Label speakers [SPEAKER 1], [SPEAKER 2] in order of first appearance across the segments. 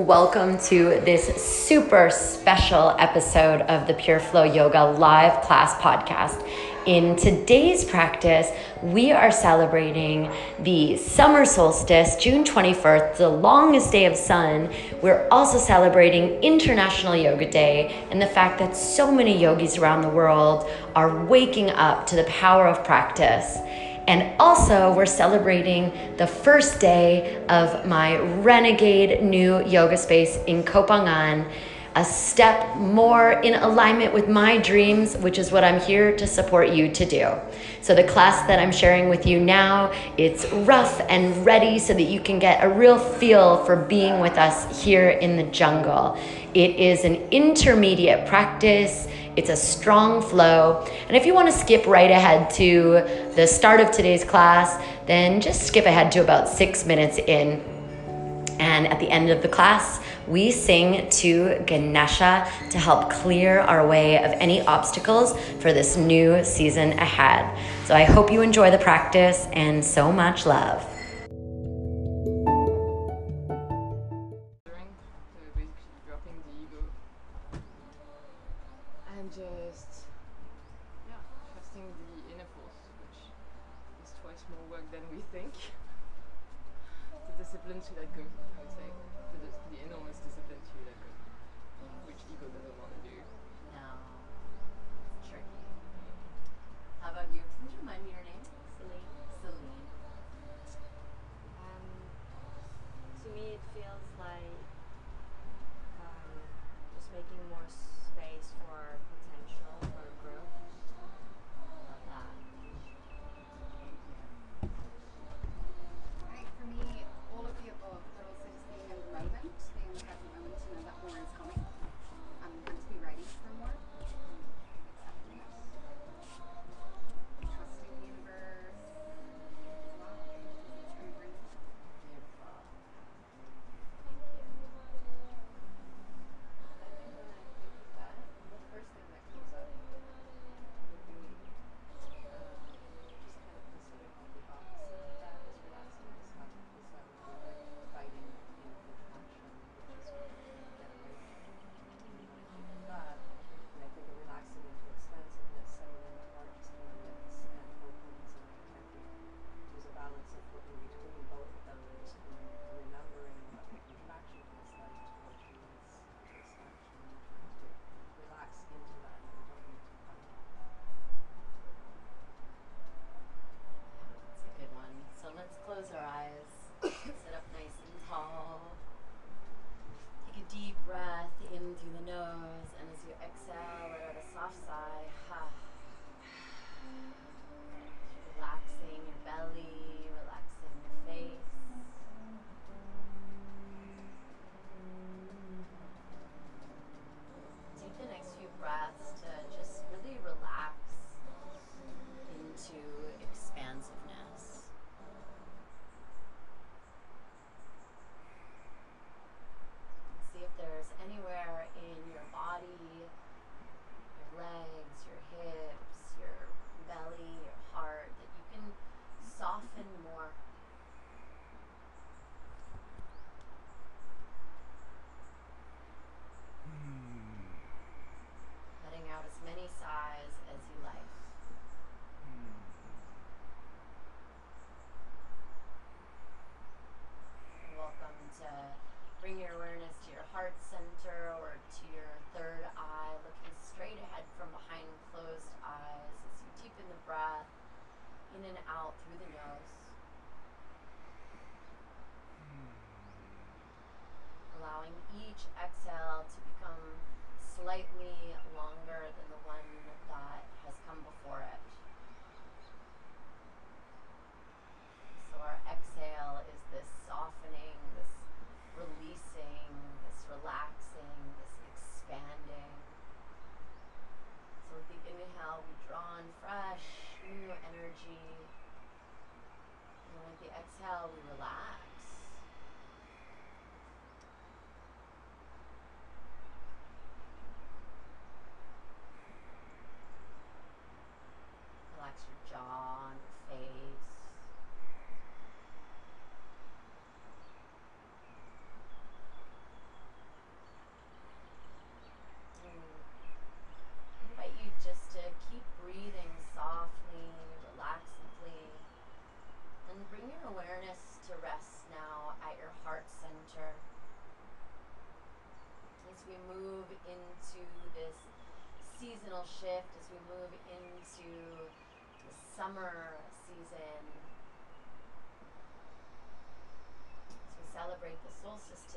[SPEAKER 1] Welcome to this super special episode of the Pure Flow Yoga live class podcast. In today's practice, we are celebrating the summer solstice, June 21st, the longest day of sun. We're also celebrating International Yoga Day and the fact that so many yogis around the world are waking up to the power of practice. And also, we're celebrating the first day of my renegade new yoga space in Koh Phangan, a step more in alignment with my dreams, which is what I'm here to support you to do. So the class that I'm sharing with you now, it's rough and ready so that you can get a real feel for being with us here in the jungle. It is an intermediate practice. It's a strong flow. And if you want to skip right ahead to the start of today's class, then just skip ahead to about six minutes in. And at the end of the class, we sing to Ganesha to help clear our way of any obstacles for this new season ahead. So I hope you enjoy the practice and so much love.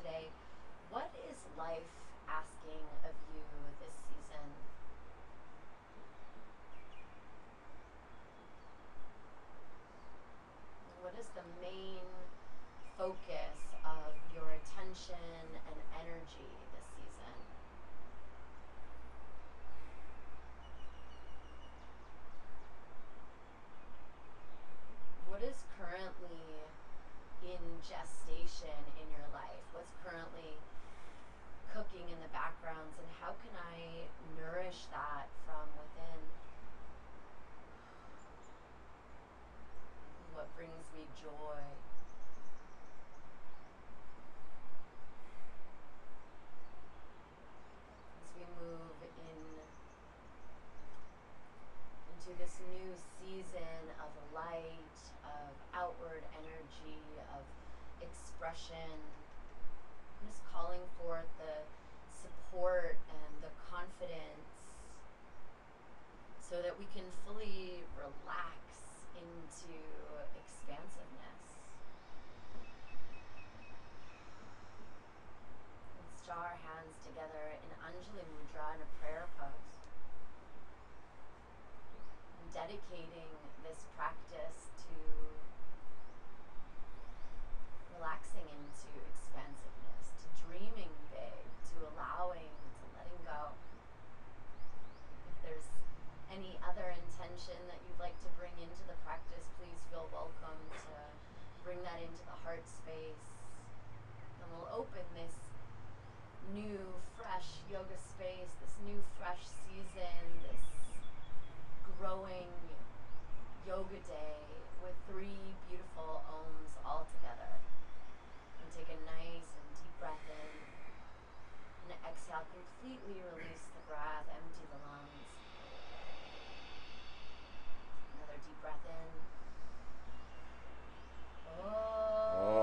[SPEAKER 1] Today, what is life asking of you this season? What is the main focus of your attention and energy this season? What is currently in gestation in your life? What's currently in the backgrounds, and how can I nourish that from within? What brings me joy? As we move in into this new season of light, of outward energy, of expression, just calling forth the support and the confidence so that we can fully relax into expansiveness. Let's draw our hands together in Anjali Mudra in a prayer pose. I'm dedicating this practice to relaxing into expansiveness, to dreaming big, allowing, to letting go. If there's any other intention that you'd like to bring into the practice, please feel welcome to bring that into the heart space. And we'll open this new, fresh yoga space, this new, fresh season, this growing yoga day with three beautiful oms all together. And take a nice and deep breath in. Exhale, completely release the breath, empty the lungs. Another deep breath in. Gently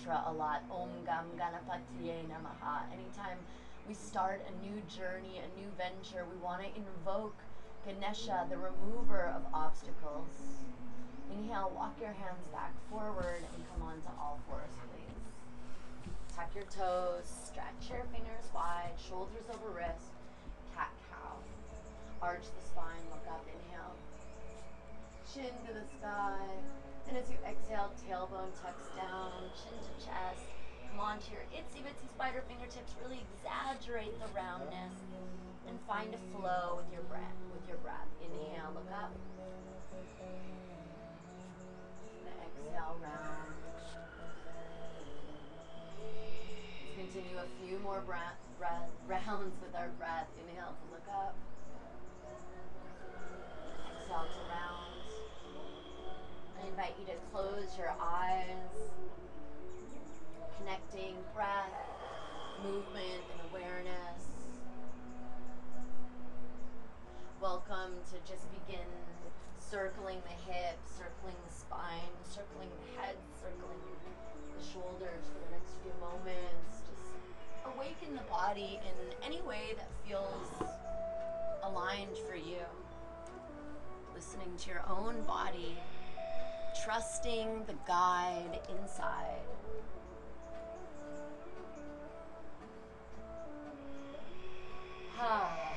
[SPEAKER 1] mantra a lot Om Gam Ganapatiye Namaha. Anytime we start a new journey, a new venture, we want to invoke Ganesha, the remover of obstacles. Inhale, walk your hands back forward and come onto all fours, please. Tuck your toes, stretch your fingers wide, shoulders over wrist, cat cow. Arch the spine, look up, inhale chin to the sky. And as you exhale, tailbone tucks down, chin to chest. Come onto your itsy bitsy spider fingertips. Really exaggerate the roundness and find a flow with your breath. With your breath, inhale, look up. And exhale, round. Let's continue a few more breath, breath rounds with our breath. Inhale to look up. Exhale to round. Invite you to close your eyes, connecting breath, movement, and awareness. Welcome to just begin circling the hips, circling the spine, circling the head, circling the shoulders for the next few moments. Just awaken the body in any way that feels aligned for you. Listening to your own body trusting the guide inside. Ah.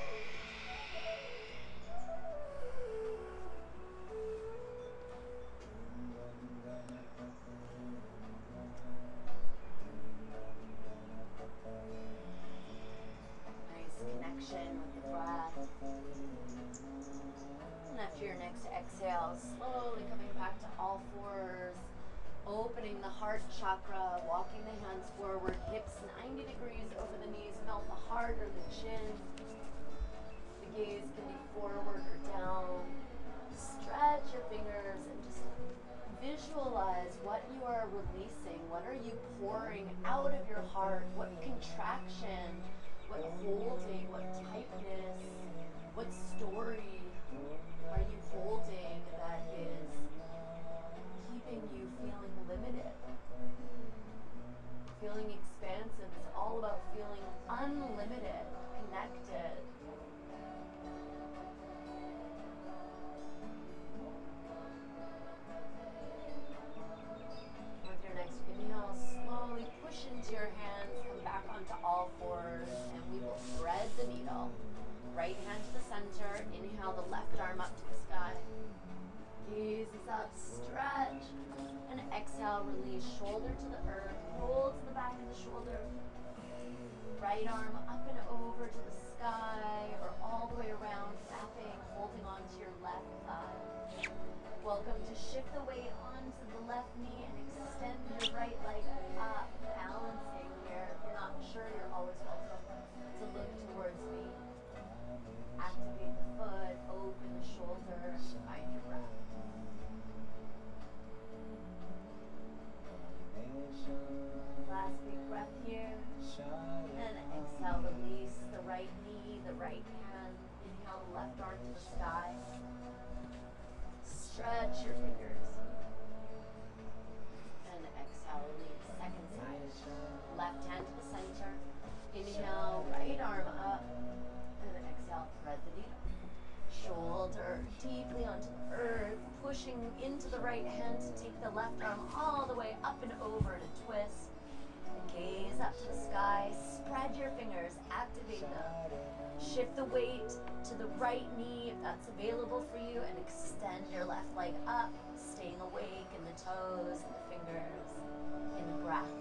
[SPEAKER 1] Out of your heart? What contraction? What holding? What tightness? What story? Right knee if that's available for you, and extend your left leg up, staying awake in the toes and the fingers, in the breath.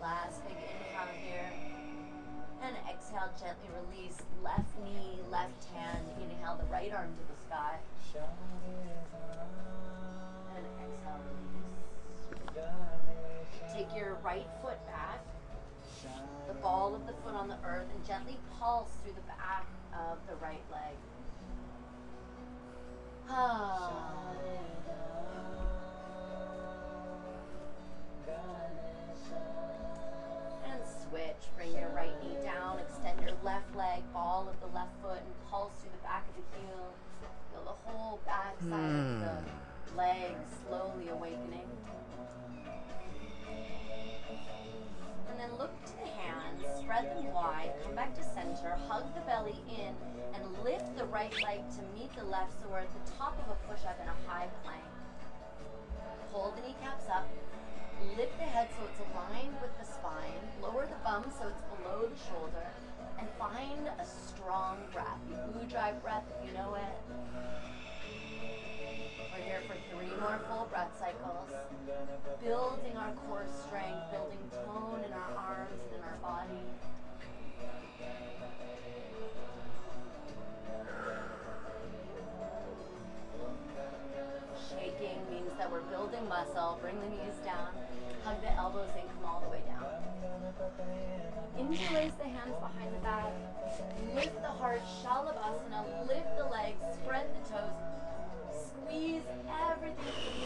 [SPEAKER 1] Last big inhale here. And exhale, gently release left knee, left hand. Inhale the right arm to the sky. And exhale, release. Take your right ball of the foot on the earth and gently pulse through the back of the right leg. Ah. And switch. Bring your right knee down. Extend your left leg, ball of the left foot, and pulse through the back of the heel. Feel the whole back side of the hmm. leg slowly awakening. And then look spread them wide, come back to center, hug the belly in, and lift the right leg to meet the left so we're at the top of a push-up in a high plank. Pull the kneecaps up, lift the head so it's aligned with the spine, lower the bum so it's below the shoulder, and find a strong breath, Ujjayi breath if you know it. We're here for three more full breath cycles, building our core strength, building tone in our arms muscle. Bring the knees down. Hug the elbows in, come all the way down. Interlace the hands behind the back. Lift the heart, Shalabhasana. Lift the legs, spread the toes. Squeeze everything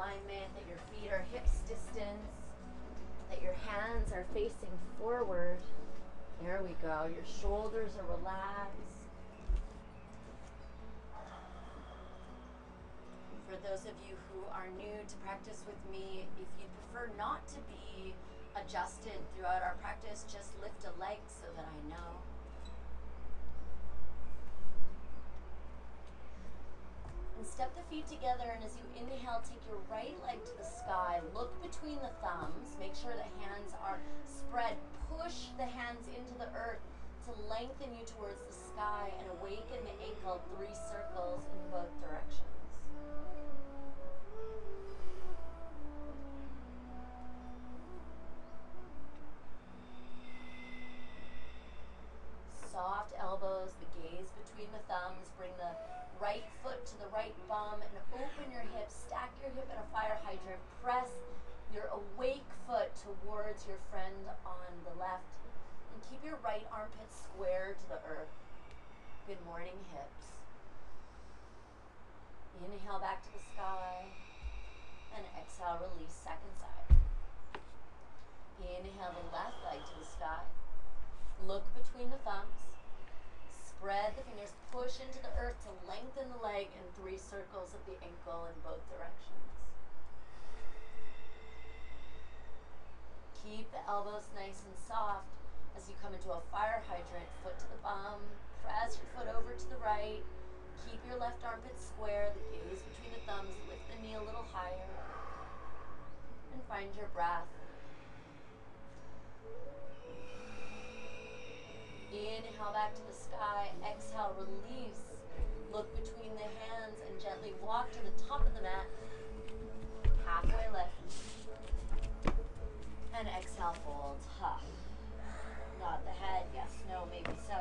[SPEAKER 1] alignment, that your feet are hips distance, that your hands are facing forward. There we go. Your shoulders are relaxed. For those of you who are new to practice with me, if you prefer not to be adjusted throughout our practice, just lift a leg so that I know. And step the feet together, and as you inhale, take your right leg to the sky. Look between the thumbs. Make sure the hands are spread. Push the hands into the earth to lengthen you towards the sky and awaken the ankle three circles in both directions. Soft elbows, the gaze between the thumbs. Bring the right foot to the right bum and open your hips. Stack your hip in a fire hydrant. Press your awake foot towards your friend on the left. And keep your right armpit square to the earth. Good morning, hips. Inhale back to the sky. And exhale, release second side. Inhale the left leg to the sky. Look between the thumbs. Spread the fingers, push into the earth to lengthen the leg in three circles of the ankle in both directions. Keep the elbows nice and soft as you come into a fire hydrant, foot to the bum, press your foot over to the right, keep your left armpit square, the gaze between the thumbs, lift the knee a little higher, and find your breath. Inhale back to the sky. Exhale, release. Look between the hands and gently walk to the top of the mat. Halfway lift. And exhale, fold. Huh. Nod the head. Yes, no, maybe so.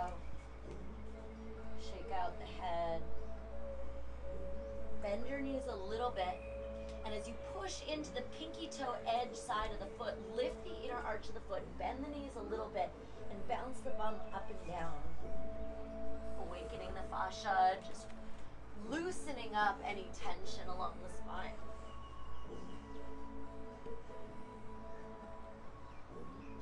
[SPEAKER 1] Shake out the head. Bend your knees a little bit. And as you push into the pinky toe edge side of the foot, lift the inner arch of the foot, bend the knees a little bit, and bounce the bum up and down. Awakening the fascia, just loosening up any tension along the spine.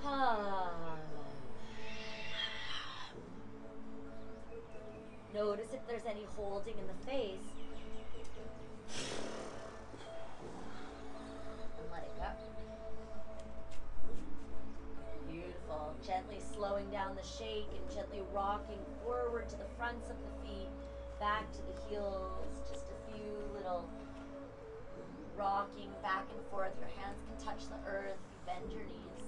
[SPEAKER 1] Notice if there's any holding in the face. Gently slowing down the shake and gently rocking forward to the fronts of the feet, back to the heels. Just a few little rocking back and forth. Your hands can touch the earth. You bend your knees.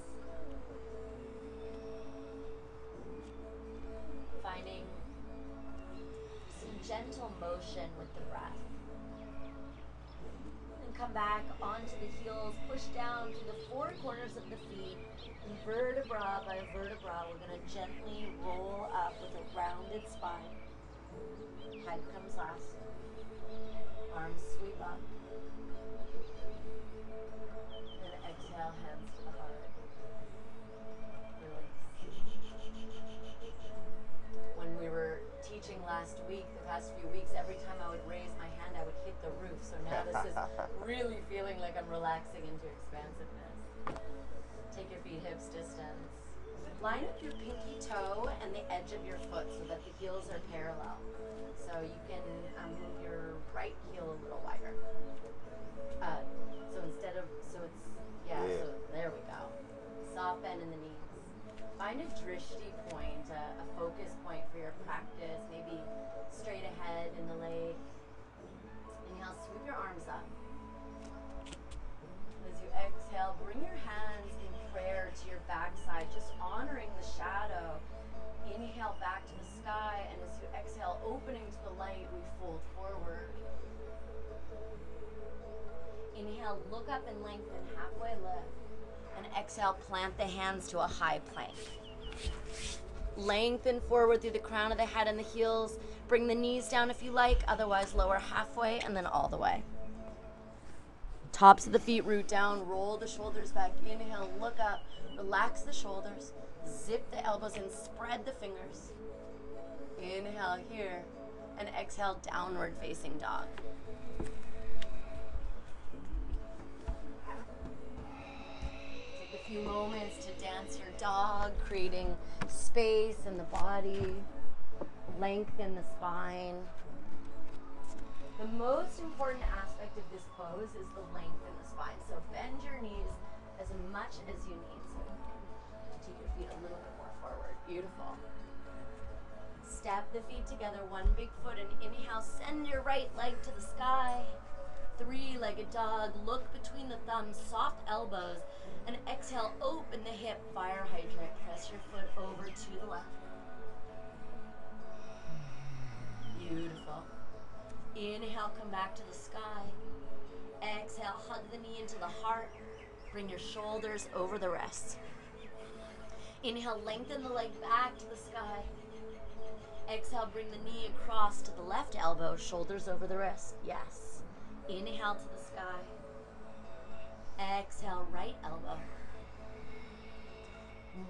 [SPEAKER 1] Finding some gentle motion with the breath. Come back onto the heels, push down through the four corners of the feet. And vertebra by vertebra, we're going to gently roll up with a rounded spine. Head comes last. Arms sweep up. And exhale, hands to the heart. Release. When we were teaching last week, the past few weeks, every time I would raise is really feeling like I'm relaxing into expansiveness. Take your feet hips distance. Line up your pinky toe and the edge of your foot so that the heels are parallel. So you can um, move your right heel a little wider. Uh, so instead of, so it's, yeah,
[SPEAKER 2] Yeah.
[SPEAKER 1] so there we go. Soft bend in the knees. Find a drishti point, a, a focus point for your practice, maybe straight ahead in the leg. Your arms up. As you exhale, bring your hands in prayer to your backside, just honoring the shadow. Inhale back to the sky, and as you exhale, opening to the light, we fold forward. Inhale, look up and lengthen, halfway lift. And exhale, plant the hands to a high plank. Lengthen forward through the crown of the head and the heels. Bring the knees down if you like, otherwise, lower halfway and then all the way. Tops of the feet root down, roll the shoulders back. Inhale, look up, relax the shoulders, zip the elbows and spread the fingers. Inhale here, and exhale, downward facing dog. Take a few moments to dance your dog, creating space in the body, length in the spine. The most important aspect of this pose is the length in the spine. So bend your knees as much as you need to. Take your feet a little bit more forward. Beautiful. Step the feet together, one big foot, and inhale, send your right leg to the sky. Three legged dog, look between the thumbs, soft elbows, and exhale, open the hip, fire hydrant. Press your foot over to the left. Beautiful. Inhale, come back to the sky. Exhale, hug the knee into the heart. Bring your shoulders over the wrists. Inhale, lengthen the leg back to the sky. Exhale, bring the knee across to the left elbow, shoulders over the wrist. Yes. Inhale to the sky. Exhale, right elbow.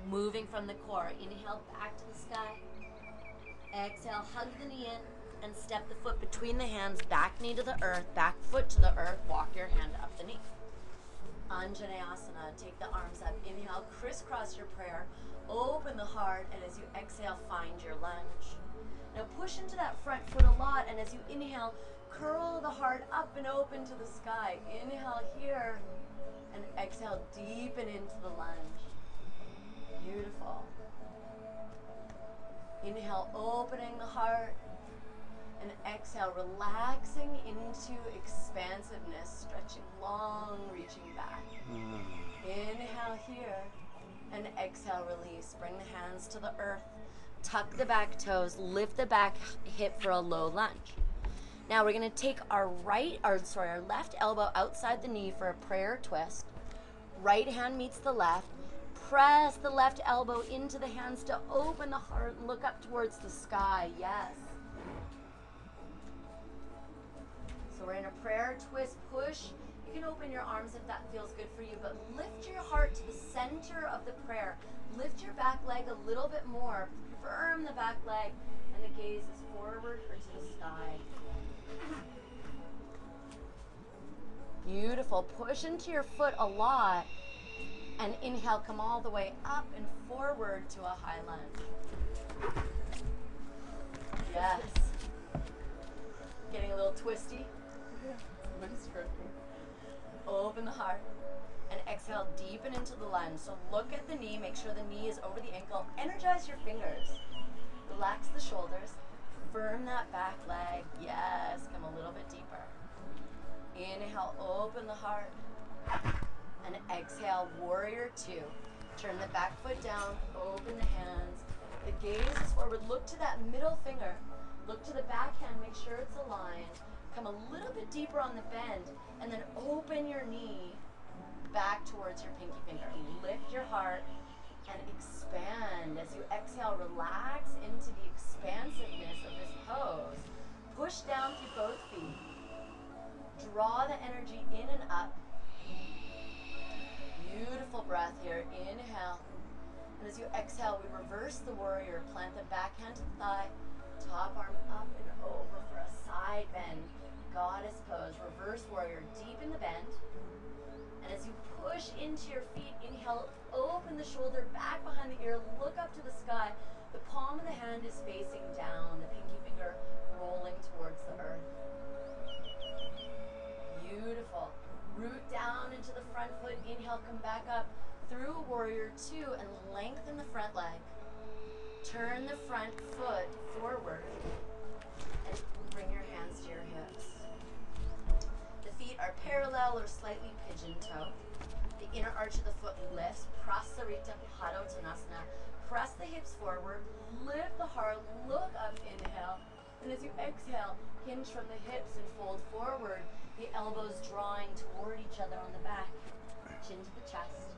[SPEAKER 1] Moving from the core. Inhale back to the sky. Exhale, hug the knee in and step the foot between the hands, back knee to the earth, back foot to the earth, walk your hand up the knee. Anjaneyasana, take the arms up. Inhale, crisscross your prayer, open the heart, and as you exhale, find your lunge. Now push into that front foot a lot, and as you inhale, curl the heart up and open to the sky. Inhale here, and exhale, deepen into the lunge. Beautiful. Inhale, opening the heart. And exhale, relaxing into expansiveness, stretching long, reaching back. Mm. Inhale here. And exhale, release. Bring the hands to the earth. Tuck the back toes. Lift the back hip for a low lunge. Now we're gonna take our right, or sorry, our left elbow outside the knee for a prayer twist. Right hand meets the left. Press the left elbow into the hands to open the heart and look up towards the sky. Yes. So we're in a prayer twist push. You can open your arms if that feels good for you, but lift your heart to the center of the prayer. Lift your back leg a little bit more. Firm the back leg, and the gaze is forward or to the sky. Beautiful. Push into your foot a lot. And inhale, come all the way up and forward to a high lunge. Yes. Getting a little twisty. Open the heart. And exhale, deepen into the lunge. So look at the knee, make sure the knee is over the ankle. Energize your fingers. Relax the shoulders. Firm that back leg. Yes, come a little bit deeper. Inhale, open the heart. And exhale, warrior two. Turn the back foot down, open the hands. The gaze is forward. Look to that middle finger. Look to the back hand, make sure it's aligned. Come a little bit deeper on the bend, and then open your knee back towards your pinky finger. Lift your heart and expand. As you exhale, relax into the expansiveness of this pose. Push down through both feet. Draw the energy in and up. Beautiful breath here. Inhale. And as you exhale, we reverse the warrior. Plant the back hand to the thigh. Top arm up and over for a side bend. Goddess pose. Reverse warrior. deep in the bend. And as you push into your feet, inhale, open the shoulder back behind the ear, look up to the sky. The palm of the hand is facing down, the pinky finger rolling towards the earth. Beautiful. Root down into the front foot. Inhale, come back up through warrior two and lengthen the front leg. Turn the front foot forward and bring your hands to your hips. Are parallel or slightly pigeon toe. The inner arch of the foot lifts. Prasarita Padottanasana. Press the hips forward. Lift the heart. Look up. Inhale. And as you exhale, hinge from the hips and fold forward. The elbows drawing toward each other on the back. Chin to the chest.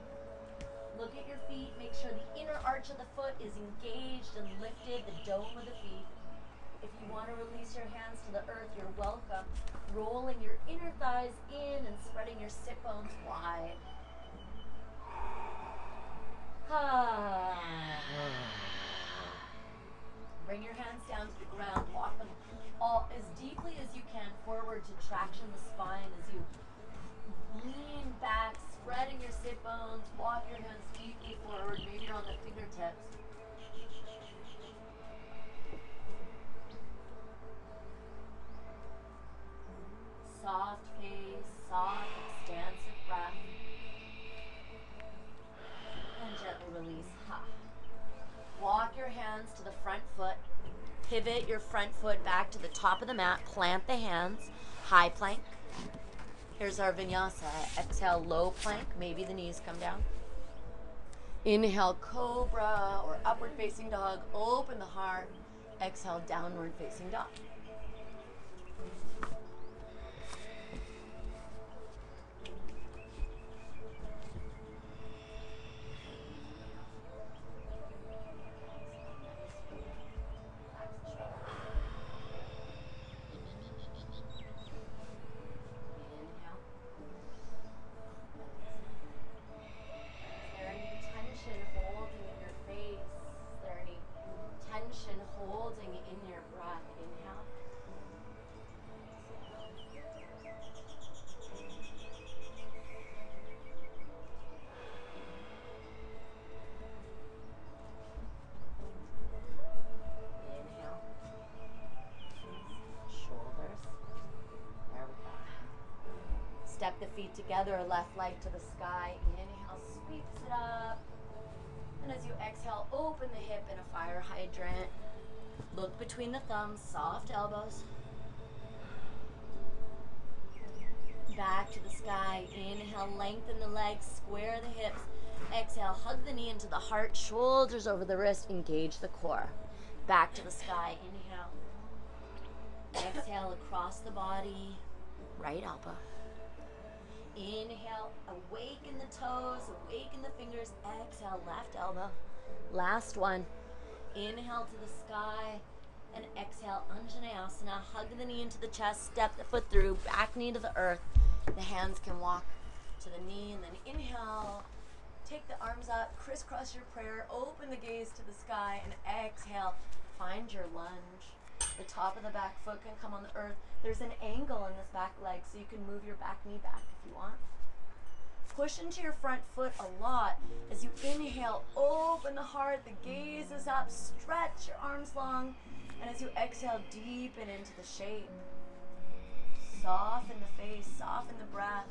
[SPEAKER 1] Look at your feet. Make sure the inner arch of the foot is engaged and lifted, the dome of the feet. If you want to release your hands to the earth, you're welcome. Rolling your inner thighs in and spreading your sit bones wide. Bring your hands down to the ground. Walk them all as deeply as you can forward to traction the spine as you lean back, spreading your sit bones. Walk your hands deeply forward. Maybe on the fingertips. Soft face, soft, expansive breath. And gently release. Ha. Walk your hands to the front foot. Pivot your front foot back to the top of the mat. Plant the hands. High plank. Here's our vinyasa. Exhale, low plank. Maybe the knees come down. Inhale, cobra or upward facing dog. Open the heart. Exhale, downward facing dog. Feet together, left leg to the sky. Inhale, sweeps it up. And as you exhale, open the hip in a fire hydrant. Look between the thumbs, soft elbows. Back to the sky. Inhale, lengthen the legs, square the hips. Exhale, hug the knee into the heart, shoulders over the wrist, engage the core. Back to the sky. Inhale. Exhale across the body, right elbow. Inhale, awaken the toes, awaken the fingers. Exhale, left elbow. Last one. Inhale to the sky and exhale, Anjaneyasana. Hug the knee into the chest, step the foot through, back knee to the earth. The hands can walk to the knee and then inhale. Take the arms up, crisscross your prayer, open the gaze to the sky, and exhale. Find your lunge. The top of the back foot can come on the earth. There's an angle in this back leg, so you can move your back knee back if you want. Push into your front foot a lot. As you inhale, open the heart, the gaze is up, stretch your arms long. And as you exhale, deepen into the shape. Soften the face, soften the breath.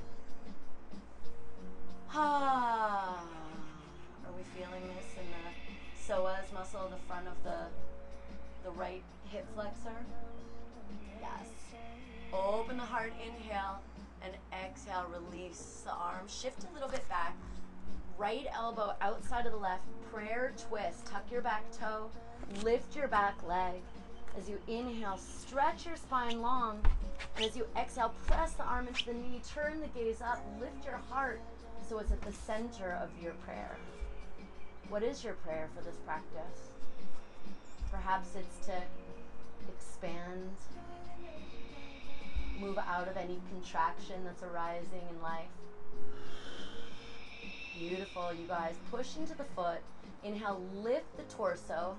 [SPEAKER 1] Ah. Are we feeling this in the psoas muscle, the front of the the right hip flexor? Yes. Open the heart, inhale. And exhale, release the arm. Shift a little bit back. Right elbow outside of the left. Prayer twist. Tuck your back toe. Lift your back leg. As you inhale, stretch your spine long. And as you exhale, press the arm into the knee. Turn the gaze up. Lift your heart so it's at the center of your prayer. What is your prayer for this practice? Perhaps it's to expand, move out of any contraction that's arising in life. Beautiful, you guys. Push into the foot. Inhale, lift the torso.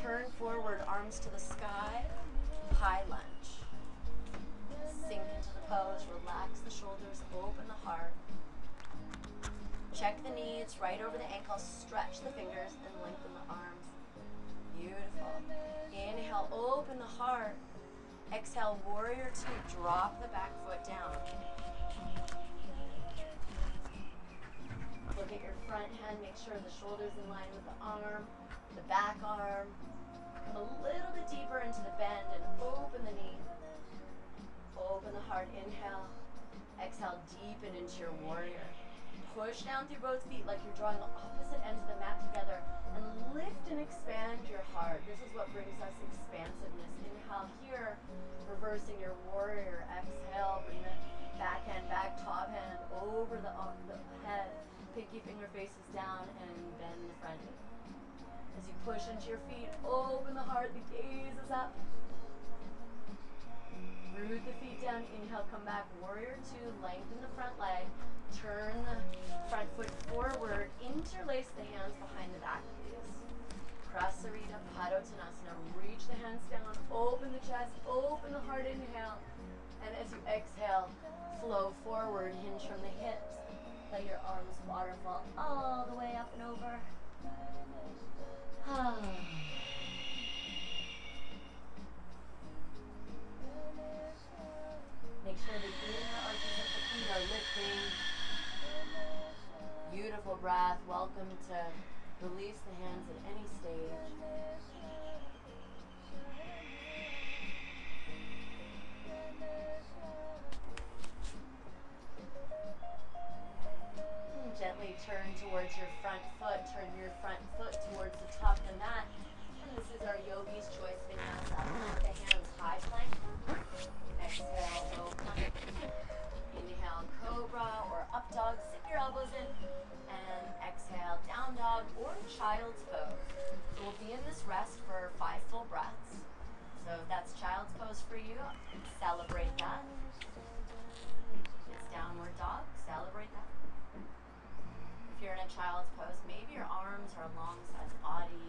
[SPEAKER 1] Turn forward, arms to the sky. High lunge. Sink into the pose. Relax the shoulders, open the heart. Check the knees right over the ankles. Stretch the fingers and lengthen the arms. Beautiful. Inhale, open the heart. Exhale, warrior two. Drop the back foot down. Look at your front hand. Make sure the shoulder's in line with the arm, the back arm. Come a little bit deeper into the bend and open the knee. Open the heart. Inhale. Exhale, deepen into your warrior. Push down through both feet like you're drawing the opposite ends of the mat together and lift and expand your heart. This is what brings us expansiveness. Inhale here, reversing your warrior. Exhale, bring the back hand back, top hand over the, uh, the head. Pinky finger faces down and bend the front. As you push into your feet, open the heart, the gaze is up. Root the feet down, inhale, come back, warrior two, lengthen the front leg, turn the front foot forward, interlace the hands behind the back, please. Prasarita Padottanasana, reach the hands down, open the chest, open the heart, inhale, and as you exhale, flow forward, hinge from the hips, let your arms waterfall all the way up and over. Ah. Make sure the inner arches of the feet are lifting. Beautiful breath. Welcome to release the hands at any stage. gently turn towards your front foot. Turn your front foot towards the top of the mat. And this is our yogi's choice elbows in. And exhale, down dog or child's pose. So we'll be in this rest for five full breaths. So that's child's pose for you, celebrate that. It's downward dog, celebrate that if you're in a child's pose, maybe your arms are alongside the body.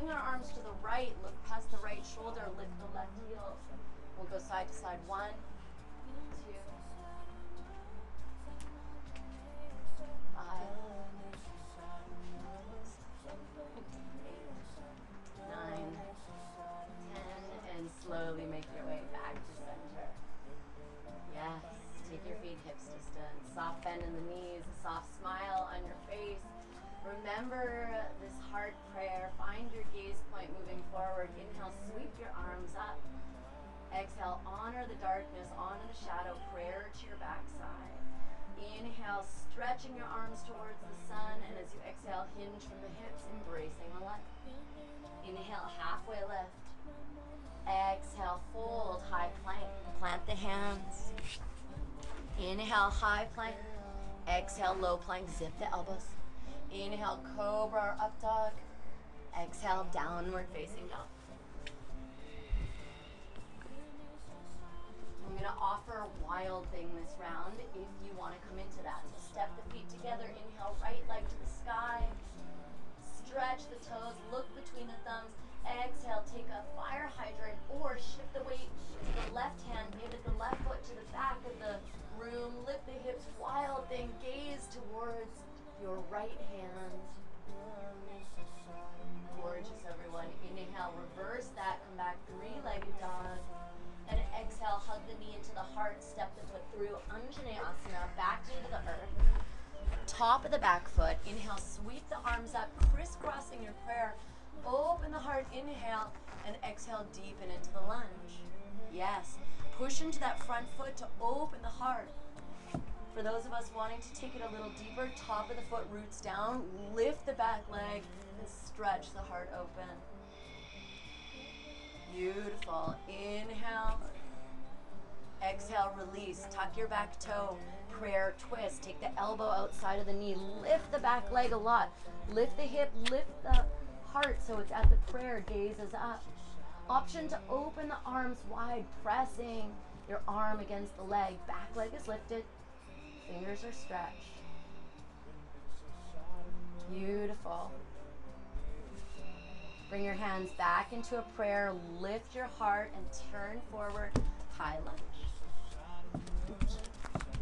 [SPEAKER 1] Swing our arms to the right, look past the right shoulder, lift the left heel. We'll go side to side. One, two, five, eight, nine, ten, and slowly make your way back to center. Yes, take your feet hips distance. Soft bend in the knees, a soft smile. Remember this heart prayer. Find your gaze point moving forward. Inhale, sweep your arms up. Exhale, honor the darkness, honor the shadow, prayer to your backside. Inhale, stretching your arms towards the sun, and as you exhale, hinge from the hips, embracing the light. Inhale, halfway lift. Exhale, fold, high plank. Plant the hands. Inhale, high plank. Exhale, low plank. Zip the elbows. Inhale, cobra or up dog. Exhale, downward facing dog. I'm gonna offer a wild thing this round if you wanna come into that. So step the feet together, inhale, right leg to the sky. Stretch the toes, look between the thumbs. Exhale, take a fire hydrant or shift the weight to the left hand, pivot the left foot to the back of the room, lift the hips, wild thing, gaze towards your right hand. Gorgeous, everyone. Inhale, reverse that, come back, three-legged dog. And exhale, hug the knee into the heart, step the foot through, Anjaneyasana, back knee to the earth. Top of the back foot, inhale, sweep the arms up, crisscrossing your prayer. Open the heart, inhale, and exhale, deepen into the lunge. Yes, push into that front foot to open the heart. For those of us wanting to take it a little deeper, top of the foot roots down, lift the back leg, and stretch the heart open. Beautiful. Inhale. Exhale, release. Tuck your back toe. Prayer twist. Take the elbow outside of the knee. Lift the back leg a lot. Lift the hip. Lift the heart so it's at the prayer. Gaze is up. Option to open the arms wide, pressing your arm against the leg. Back leg is lifted. Fingers are stretched. Beautiful. Bring your hands back into a prayer. Lift your heart and turn forward. High lunge.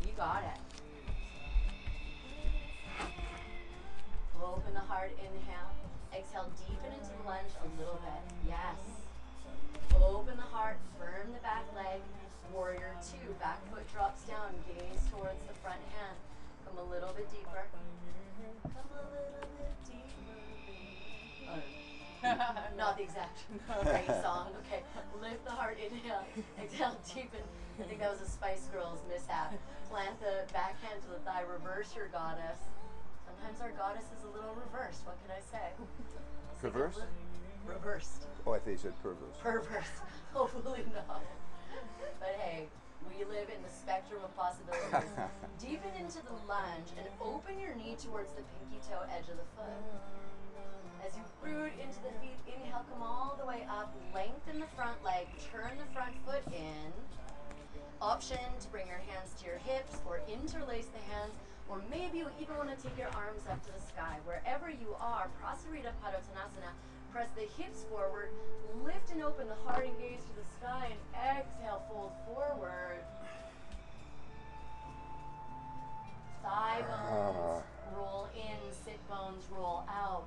[SPEAKER 1] You got it. Open the heart. Inhale. Exhale. Deepen into the lunge a little bit. Yes. Open the heart. Firm the back leg. Warrior two. Back foot drops down. Gaze towards the front hand. Come a little bit deeper. Come a little bit deeper. Not the exact right song. Okay, lift the heart, inhale, exhale, deepen. I think that was a Spice Girls mishap. Plant the back hand to the thigh, reverse your goddess. Sometimes our goddess is a little reversed. What can I say?
[SPEAKER 2] Reverse?
[SPEAKER 1] Reversed.
[SPEAKER 2] Oh, I thought you said perverse.
[SPEAKER 1] Perverse. Hopefully not. But hey, we live in the spectrum of possibilities. Deepen into the lunge and open your knee towards the pinky toe edge of the foot. As you root into the feet, inhale, come all the way up, lengthen the front leg, turn the front foot in. Option to bring your hands to your hips or interlace the hands, or maybe you even want to take your arms up to the sky. Wherever you are, Prasarita Padottanasana, press the hips forward, lift and open the heart and gaze to the sky, and exhale, fold forward. Thigh bones ah. roll in, sit bones roll out.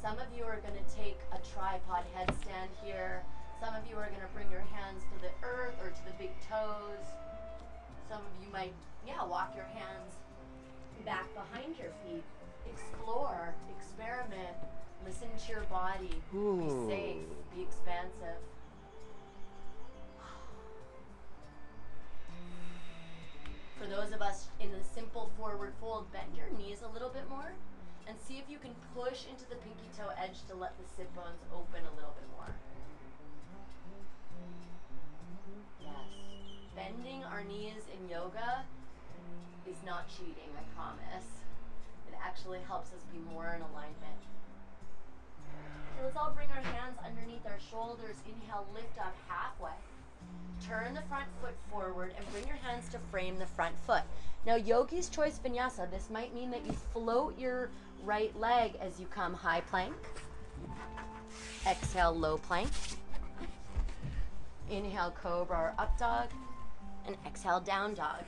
[SPEAKER 1] Some of you are going to take a tripod headstand here. Some of you are going to bring your hands to the earth or to the big toes. Some of you might, yeah, walk your hands back behind your feet. Explore, experiment, listen to your body. Be safe, be expansive. For those of us in the simple forward fold, bend your knees a little bit more and see if you can push into the pinky toe edge to let the sit bones open a little bit more. Yes. Bending our knees in yoga is not cheating, I promise. It actually helps us be more in alignment. So let's all bring our hands underneath our shoulders. Inhale, lift up halfway. Turn the front foot forward and bring your hands to frame the front foot. Now, yogi's choice vinyasa, this might mean that you float your right leg as you come high plank. Exhale, low plank. Inhale, cobra or up dog. And exhale, down dog.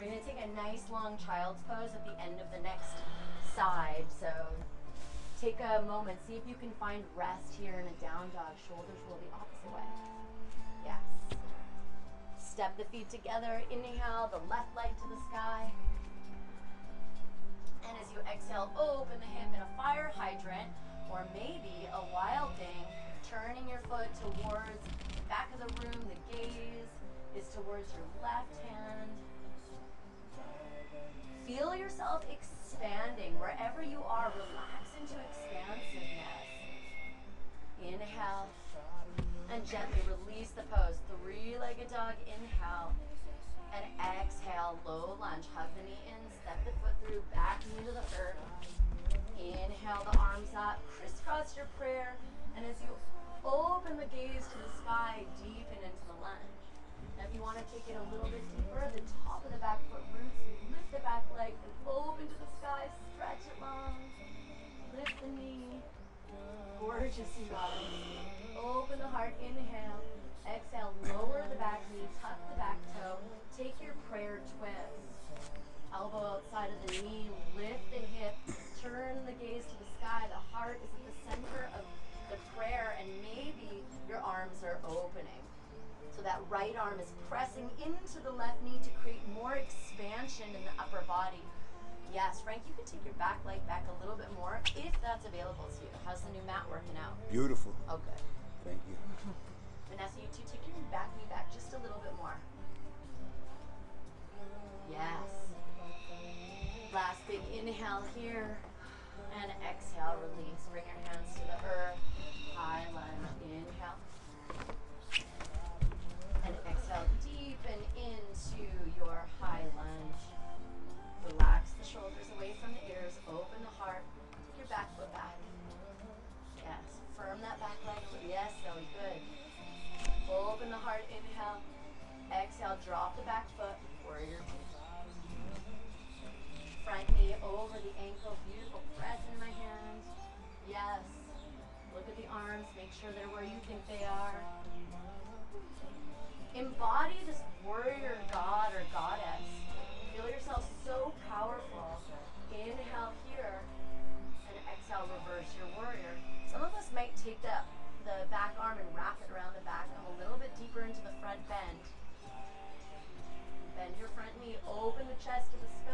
[SPEAKER 1] We're gonna take a nice long child's pose at the end of the next side. So take a moment, see if you can find rest here in a down dog. Shoulders roll the opposite way. Yes. Step the feet together. Inhale, the left leg to the sky. And as you exhale, open the hip in a fire hydrant or maybe a wild thing, turning your foot towards the back of the room. The gaze is towards your left hand. Feel yourself expanding wherever you are. Relax into expansiveness. Inhale and gently release the pose. Three legged dog. Inhale and exhale. Low lunge. Hug the knee in. Step the foot through. Back knee to the earth. Inhale the arms up. Crisscross your prayer. And as you open the gaze to the sky, deepen into the lunge. If you want to take it a little bit deeper, the top of the back foot roots, lift the back leg and open to the sky, stretch it long, lift the knee, gorgeous you guys. Open the heart, inhale, exhale, lower the back knee, tuck the back toe, take your prayer twist. Elbow outside of the knee, lift the hip, turn the gaze to the sky, the heart is at the So that right arm is pressing into the left knee to create more expansion in the upper body. Yes, Frank, you can take your back leg back a little bit more if that's available to you. How's the new mat working out?
[SPEAKER 2] Beautiful.
[SPEAKER 1] Oh, good.
[SPEAKER 2] Thank you.
[SPEAKER 1] Vanessa, you two take your back knee back just a little bit more. Yes. Last big inhale here. And exhale, release. Bring your hands to the earth. High lunge. Over the ankle. Beautiful. Press in my hands. Yes. Look at the arms. Make sure they're where you think they are. Embody this warrior god or goddess. Feel yourself so powerful. Inhale here and exhale, reverse your warrior. Some of us might take the, the back arm and wrap it around the back. Come a little bit deeper into the front bend. Bend your front knee, open the chest to the sky.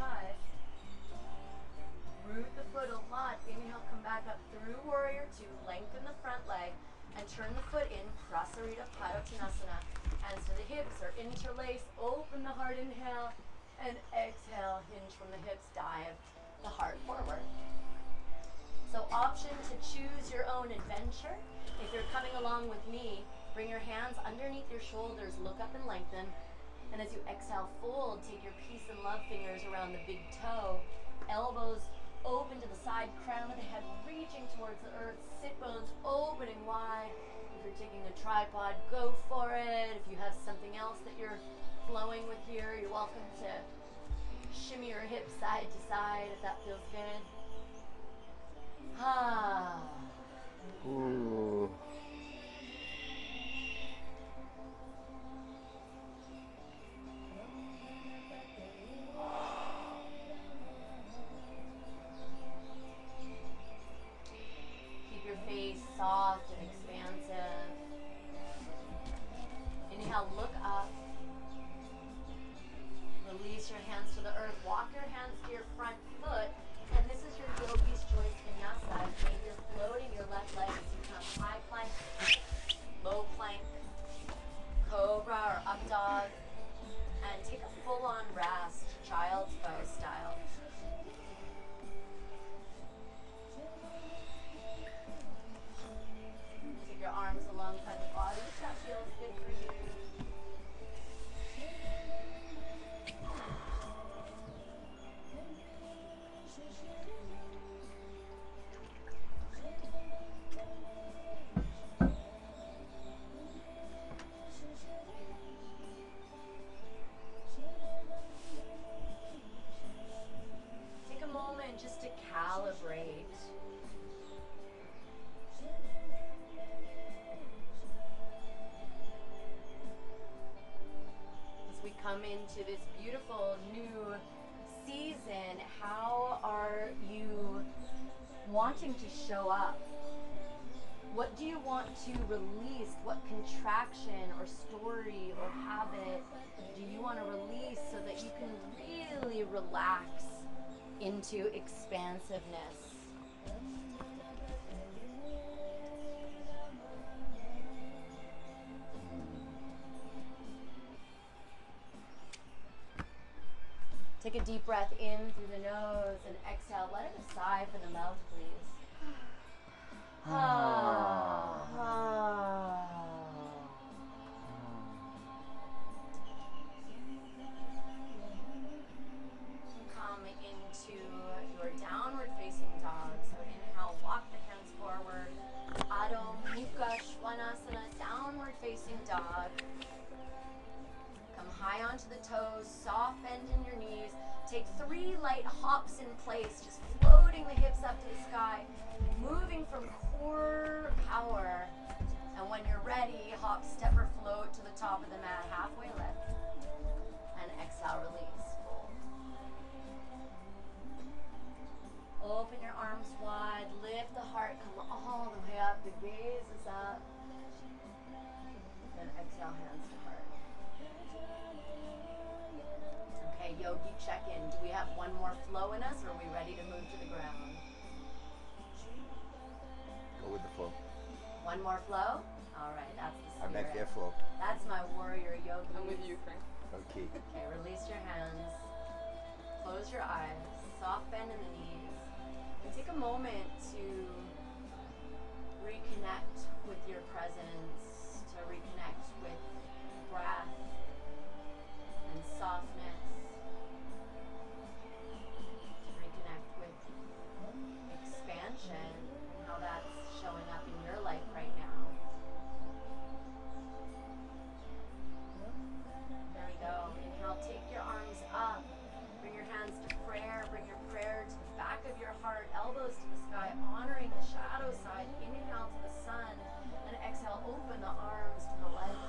[SPEAKER 1] Root the foot a lot. Inhale, come back up through warrior two. Lengthen the front leg and turn the foot in. Prasarita Padottanasana. Hands to the hips or interlace. Open the heart, inhale. And exhale, hinge from the hips, dive the heart forward. So option to choose your own adventure. If you're coming along with me, bring your hands underneath your shoulders, look up and lengthen. And as you exhale, fold, take your peace and love fingers around the big toe, elbows open to the side, crown of the head reaching towards the earth, sit bones opening wide. If you're taking a tripod, go for it. If you have something else that you're flowing with here, you're welcome to shimmy your hips side to side if that feels good. Ah.
[SPEAKER 2] Ooh.
[SPEAKER 1] Keep soft and expansive. Inhale, look up. Release your hands to the earth. Walk your hands to your front foot. And this is your yogi's choice vinyasa. Maybe you're floating your left leg as you come high plank, low plank, cobra or up dog. And take a full-on rest, child's pose style. your arms alongside the body. That feels come into this beautiful new season, how are you wanting to show up? What do you want to release? What contraction or story or habit do you want to release so that you can really relax into expansiveness? Take a deep breath in through the nose and exhale. Let it sigh from the mouth, please. Ah. Ah. Come into your downward facing dog. So inhale, walk the hands forward. Adho Mukha Svanasana, downward facing dog. Come high onto the toes, soft bend in your knees. Take three light hops in place, just floating the hips up to the sky, moving from core power. And when you're ready, hop, step, or float to the top of the mat, halfway lift. And exhale, release. Fold. Open your arms wide, lift the heart, come all the way up, the gaze is up. Then exhale, hands to yogi check in. Do we have one more flow in us or are we ready to move to the ground?
[SPEAKER 2] Go with the flow.
[SPEAKER 1] One more flow? All right, that's the spirit.
[SPEAKER 2] I'm
[SPEAKER 1] spirit.
[SPEAKER 2] not airflow.
[SPEAKER 1] That's my warrior yogi.
[SPEAKER 3] I'm with you, Frank.
[SPEAKER 2] Okay.
[SPEAKER 1] Okay, release your hands. Close your eyes. Soft bend in the knees. And take a moment to reconnect with your presence, to reconnect with breath and softness, and how that's showing up in your life right now. There we go. Inhale, take your arms up. Bring your hands to prayer. Bring your prayer to the back of your heart, elbows to the sky, honoring the shadow side. Inhale to the sun. And exhale, open the arms to the legs.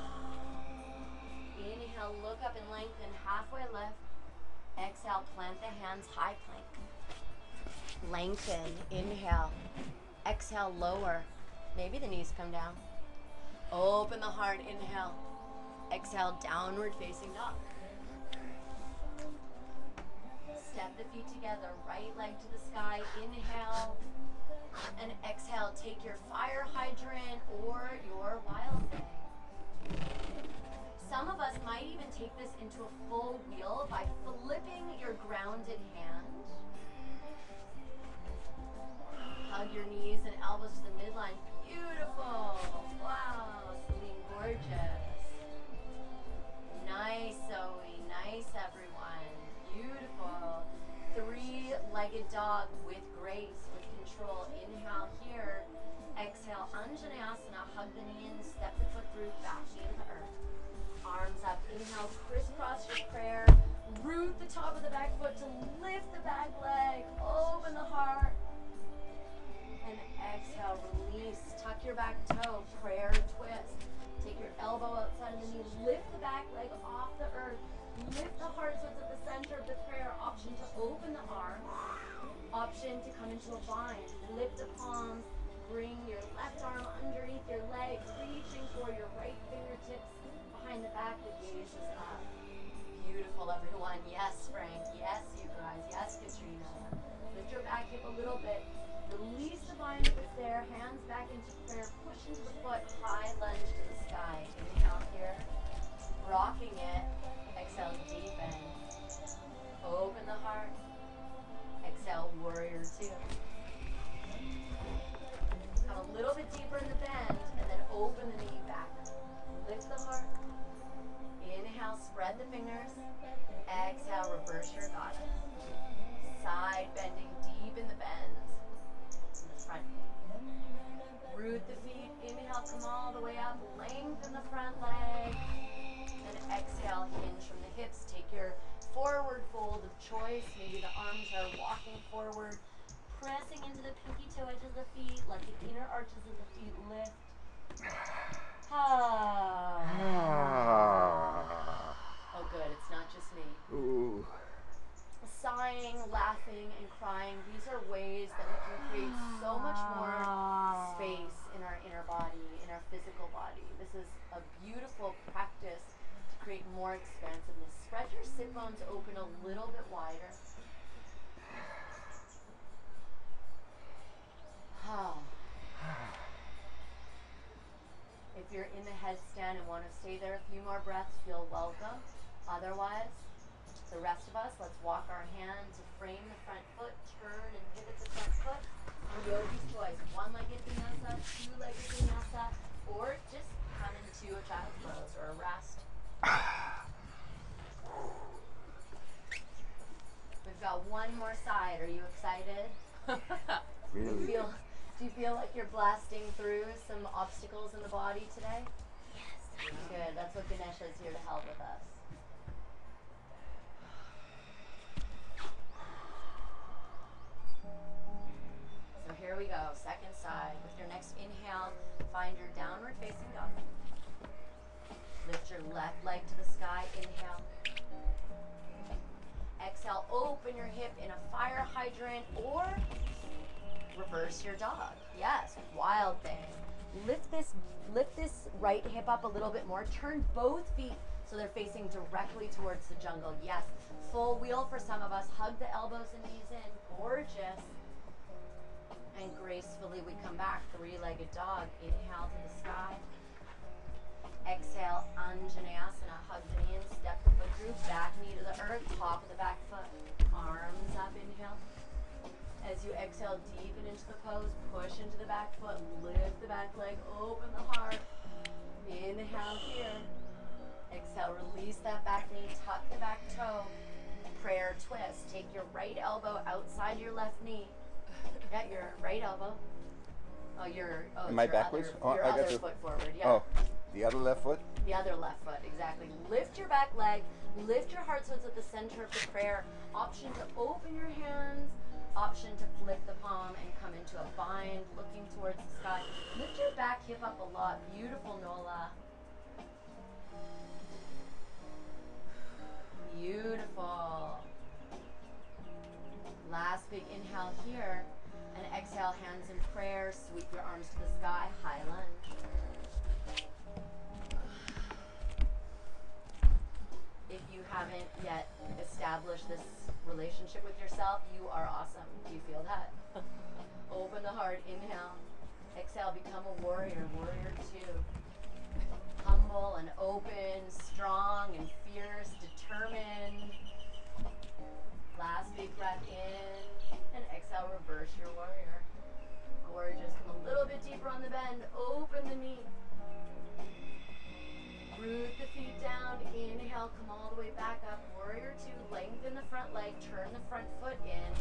[SPEAKER 1] Inhale, look up and lengthen, halfway lift. Exhale, plant the hands, high plank. Lengthen, inhale. Exhale, lower. Maybe the knees come down. Open the heart, inhale. Exhale, downward facing dog. Step the feet together, right leg to the sky. Inhale. And exhale, take your fire hydrant or your wild thing. Some of us might even take this into a full wheel by flipping your grounded hand. Hug your knees and elbows to the midline. Beautiful. Wow, Celine, gorgeous. Nice, Zoe. Nice, everyone. Beautiful. Three legged dog with grace, with control. Inhale here. Exhale, Anjaneyasana. Hug the knee in, step the foot through, back knee to the earth. Arms up. Inhale, crisscross your prayer. Root the top of the back foot to lift the back leg. Open the heart. Exhale, release. Tuck your back toe. Prayer twist. Take your elbow outside of the knee. Lift the back leg off the earth. Lift the heart so it's at the center of the prayer. Option to open the arm. Option to come into a bind. Lift the palms. Bring your left arm underneath your leg, reaching for your right fingertips behind the back. The gaze is up. Beautiful, everyone. Yes, Frank. Yes, you guys. Yes, Katrina. Lift your back hip a little bit. Release the bind it's there. Hands back into prayer. Push into the foot. High lunge to the sky. Inhale here. Rocking it. Exhale, deepen. Open the heart. Exhale, warrior two. Come a little bit deeper in the bend and then open the knee back. Lift the heart. Inhale, spread the fingers. Exhale, reverse your goddess. Side bending Root the feet. Inhale, come all the way up. Lengthen the front leg. And exhale, hinge from the hips. Take your forward fold of choice. Maybe the arms are walking forward. Pressing into the pinky toe edge of the feet. Let the inner arches of the feet lift. Ah.
[SPEAKER 2] Ah.
[SPEAKER 1] Oh, good. It's not sighing, laughing, and crying, these are ways that we can create so much more space in our inner body, in our physical body. This is a beautiful practice to create more expansiveness. Spread your sit bones open a little bit wider. If you're in the headstand and want to stay there a few more breaths, feel welcome. Otherwise, the rest of us, let's walk our hand to frame the front foot, turn and pivot the front foot. Yogi's choice, one-legged vinyasa, two-legged vinyasa, or just come into a child's pose or a rest. We've got one more side. Are you excited? Do you
[SPEAKER 2] Really?
[SPEAKER 1] feel do you feel like you're blasting through some obstacles in the body today? Yes. Good. That's what Ganesha is here to help with us. Here we go. Second side. With your next inhale, find your downward facing dog. Lift your left leg to the sky. Inhale. Exhale, open your hip in a fire hydrant or reverse your dog. Yes, wild thing. Lift this lift this right hip up a little bit more. Turn both feet so they're facing directly towards the jungle. Yes, full wheel for some of us. Hug the elbows and knees in. Gorgeous. And gracefully we come back, three-legged dog. Inhale to the sky. Exhale, Anjaneyasana. Hug the in, step the foot through, back knee to the earth, top of the back foot. Arms up, inhale. As you exhale, deepen into the pose, push into the back foot, lift the back leg, open the heart. Inhale here. Exhale, release that back knee, tuck the back toe. Prayer twist. Take your right elbow outside your left knee. Got your right elbow. Oh, your oh,
[SPEAKER 2] Am I
[SPEAKER 1] your
[SPEAKER 2] backwards?
[SPEAKER 1] Other,
[SPEAKER 2] Oh,
[SPEAKER 1] your
[SPEAKER 2] I got
[SPEAKER 1] other
[SPEAKER 2] the-
[SPEAKER 1] foot forward. Yeah.
[SPEAKER 2] Oh, the other left foot?
[SPEAKER 1] The other left foot, exactly. Lift your back leg, lift your heart so it's at the center of the prayer. Option to open your hands, option to flip the palm and come into a bind, looking towards the sky. Lift your back hip up a lot. Beautiful, Nola. Beautiful. Last big inhale here. And exhale, hands in prayer. Sweep your arms to the sky. High lunge. if you haven't yet established this relationship with yourself, you are awesome. Do you feel that? Open the heart, inhale. Exhale, become a warrior, warrior two. Humble and open, strong and fierce, determined. Last big breath in, and exhale, reverse your warrior. Gorgeous. Come a little bit deeper on the bend, open the knee. Root the feet down. Inhale, come all the way back up. Warrior two, lengthen the front leg, turn the front foot in,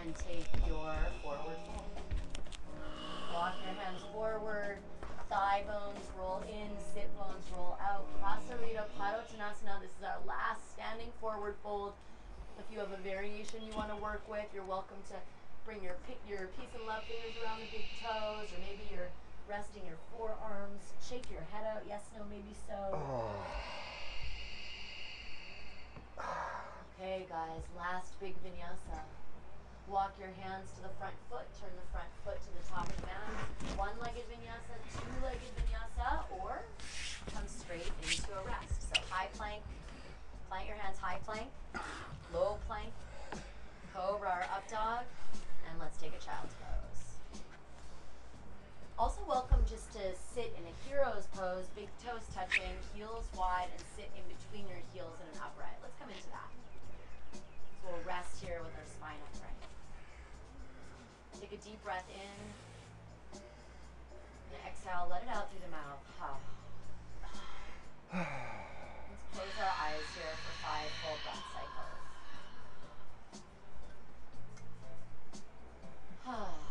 [SPEAKER 1] and take your forward fold. Walk your hands forward, thigh bones roll in, sit bones roll out. Prasarita Padottanasana. This is our last standing forward fold. If you have a variation you want to work with, you're welcome to bring your your peace and love fingers around the big toes, or maybe you're resting your forearms. Shake your head out. Yes, no, maybe so. Oh. Okay, guys, last big vinyasa. Walk your hands to the front foot, turn the front foot to the top of the mat. One legged vinyasa, two legged vinyasa, or come straight into a rest. So high plank, plant your hands high plank, low plank, cobra or up dog, and let's take a child's pose. Also welcome just to sit in a hero's pose, big toes touching, heels wide, and sit in between your heels in an upright. Let's come into that. So we'll rest here with our spine upright. Take a deep breath in. And exhale, let it out through the mouth. close our eyes here for five full breath cycles.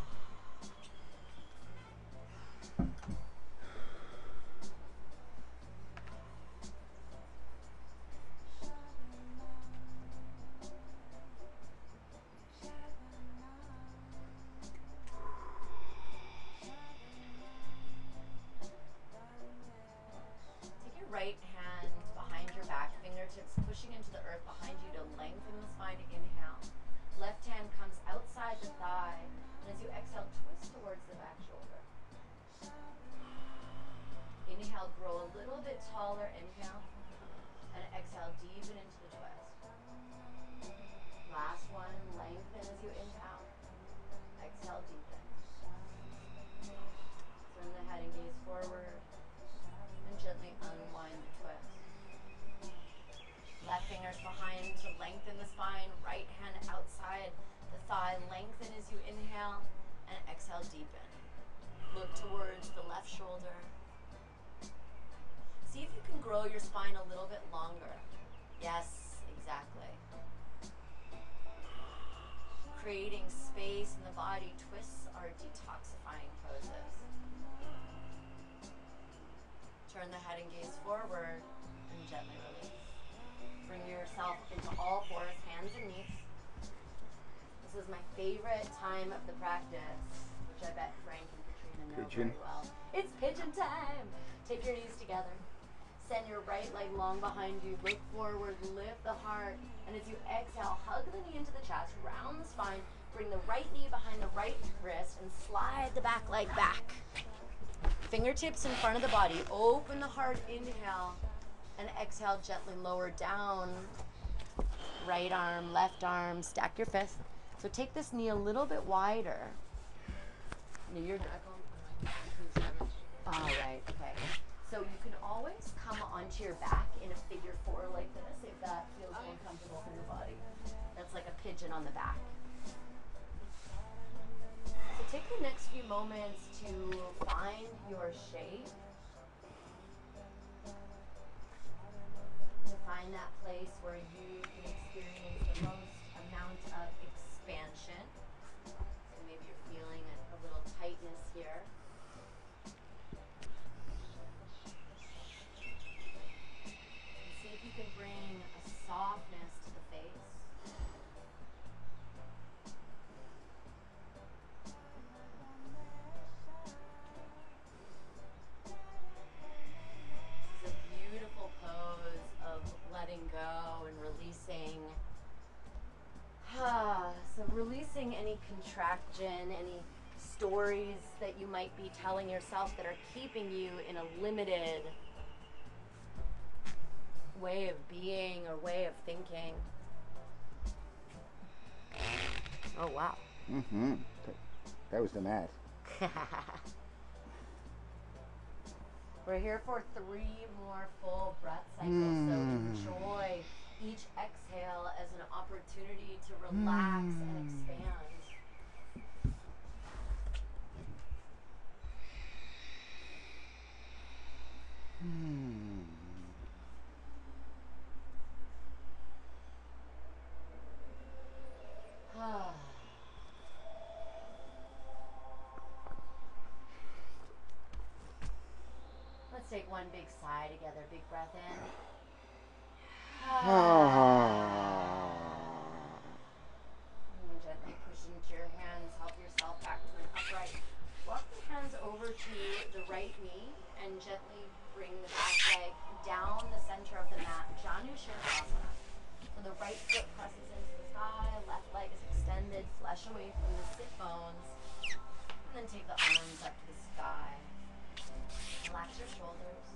[SPEAKER 1] long behind you. Look forward, lift the heart. And as you exhale, hug the knee into the chest, round the spine. Bring the right knee behind the right wrist and slide the back leg back. Fingertips in front of the body. Open the heart, inhale. And exhale, gently lower down. Right arm, left arm, stack your fist. So take this knee a little bit wider. No, oh you're all right, okay. So you can always come onto your back take the next few moments to find your shape. To find that place where you can experience the most amount of expansion. So maybe you're feeling a, a little tightness here. And see if you can bring a softness releasing any contraction, any stories that you might be telling yourself that are keeping you in a limited way of being or way of thinking. Oh wow.
[SPEAKER 2] Mm-hmm. That was the mat.
[SPEAKER 1] We're here for three more full breath cycles, so enjoy each exhale as an opportunity to relax and expand. Ah. Let's take one big sigh together. Big breath in. Gently push into your hands. Help yourself back to an upright. Walk the hands over to the right knee and gently bring the back leg down the center of the mat. Janu Sirsasana. So the right foot presses into the sky, left leg is extended, flesh away from the sit bones. And then take the arms up to the sky. Relax your shoulders.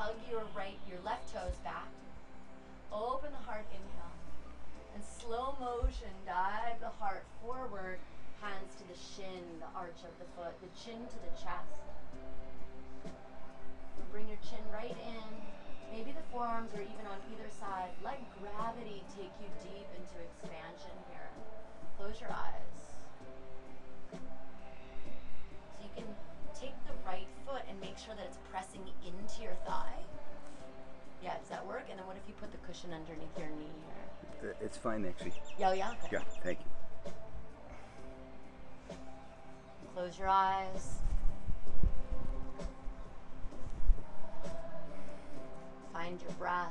[SPEAKER 1] Hug your right, your left toes back. Open the heart, inhale. And slow motion, dive the heart forward, hands to the shin, the arch of the foot, the chin to the chest. Bring your chin right in. Maybe the forearms are even on either side. Let gravity take you deep into expansion here. Close your eyes. So you can take the right foot and make sure that it's pressing into your thigh. Yeah, does that work? And then what if you put the cushion underneath your knee here?
[SPEAKER 2] It's fine, actually.
[SPEAKER 1] Yeah, yeah. Okay.
[SPEAKER 2] Yeah, thank you.
[SPEAKER 1] Close your eyes. Find your breath.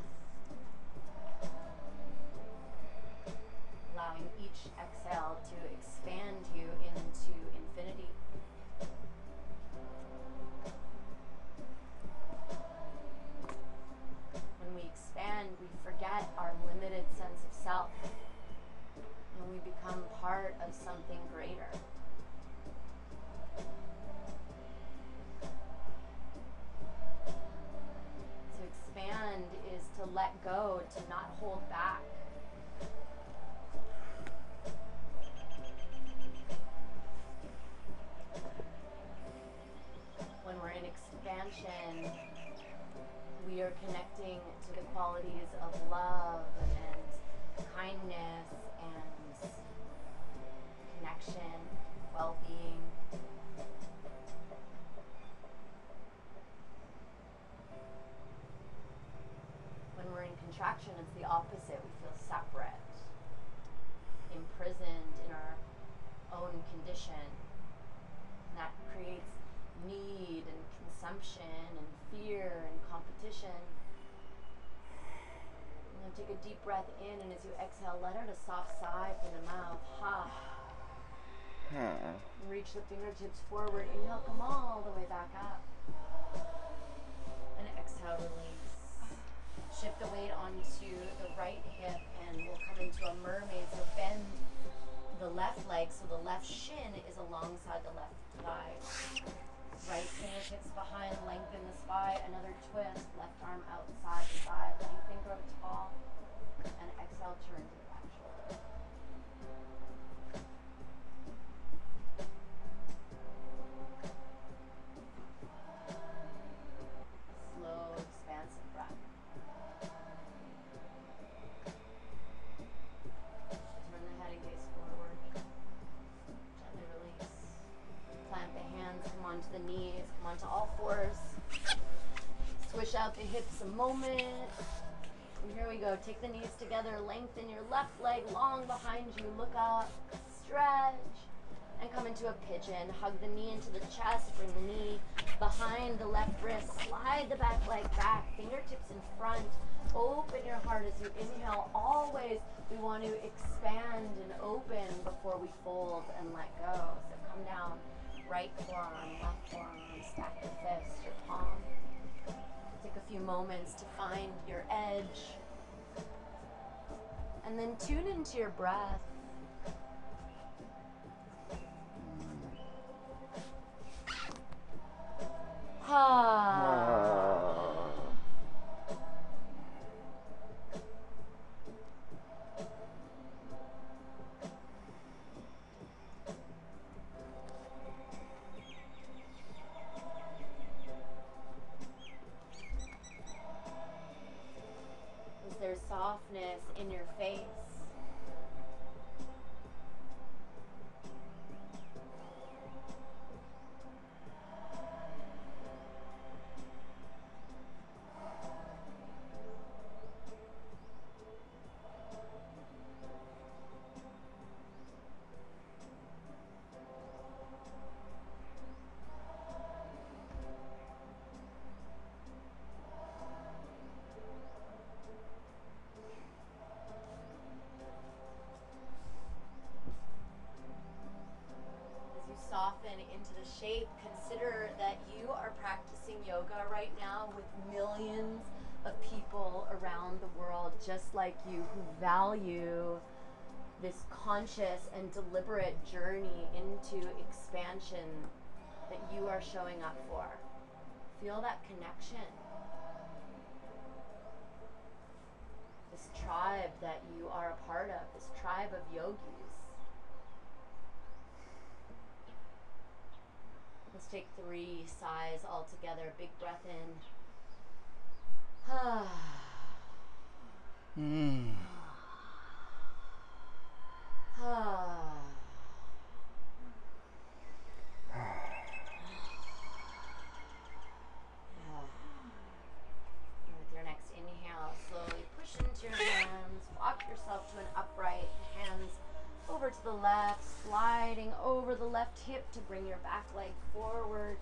[SPEAKER 1] Breath in, and as you exhale, let out a soft sigh from the mouth. Ha.
[SPEAKER 2] Huh.
[SPEAKER 1] Reach the fingertips forward. Inhale, come all the way back up. And exhale, release. Shift the weight onto the right hip, and we'll come into a mermaid. So bend the left leg so the left shin is alongside the left thigh. Right fingertips behind, lengthen the spine. Another twist. Left arm outside the thigh. Lengthen, grow tall. Together, lengthen your left leg long behind you. Look up, stretch, and come into a pigeon. Hug the knee into the chest, bring the knee behind the left wrist. Slide the back leg back, fingertips in front. Open your heart as you inhale. Always, we want to expand and open before we fold and let go. So come down, right forearm, left forearm, stack your fist, your palm. Take a few moments to find your edge. And then tune into your breath. Ah. Into expansion that you are showing up for. Feel that connection. This tribe that you are a part of, this tribe of yogis. Let's take three sighs all together. Big breath in.
[SPEAKER 2] Mm.
[SPEAKER 1] With your next inhale, slowly push into your hands. Walk yourself to an upright. Hands over to the left, sliding over the left hip to bring your back leg forward.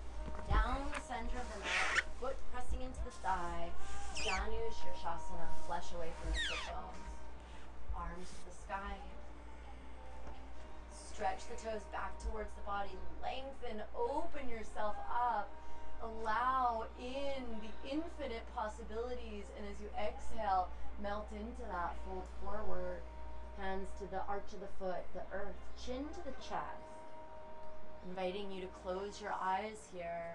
[SPEAKER 1] Down the center of the mat, foot pressing into the thigh. Janu Shirshasana, flesh away from the sit bones. Arms to the sky. Stretch the toes back towards the body. Lengthen, open yourself up. Allow in the infinite possibilities. And as you exhale, melt into that. Fold forward. Hands to the arch of the foot, the earth. Chin to the chest. Inviting you to close your eyes here.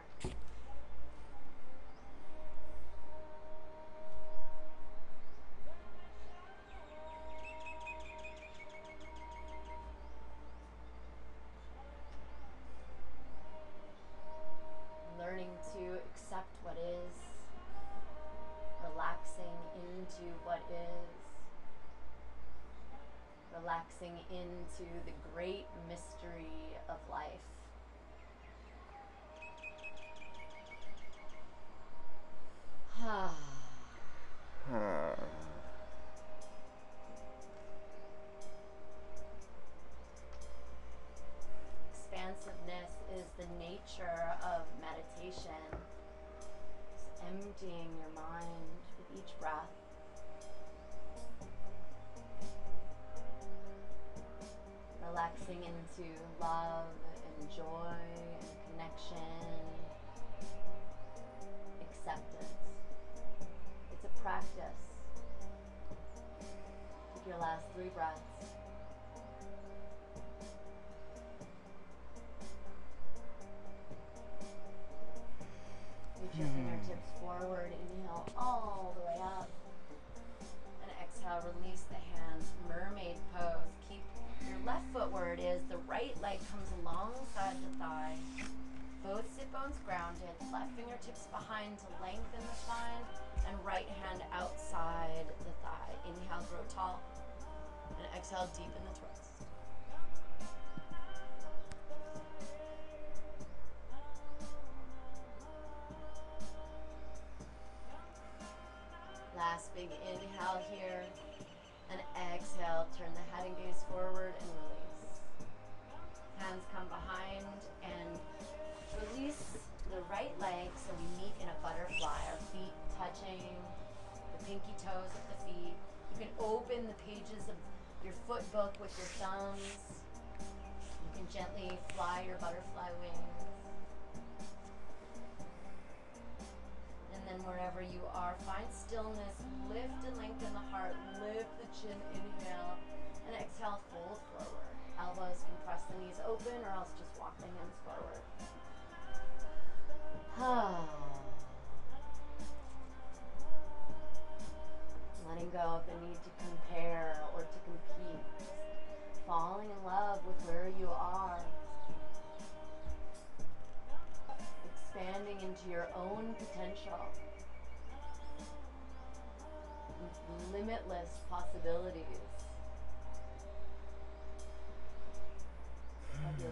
[SPEAKER 1] to the great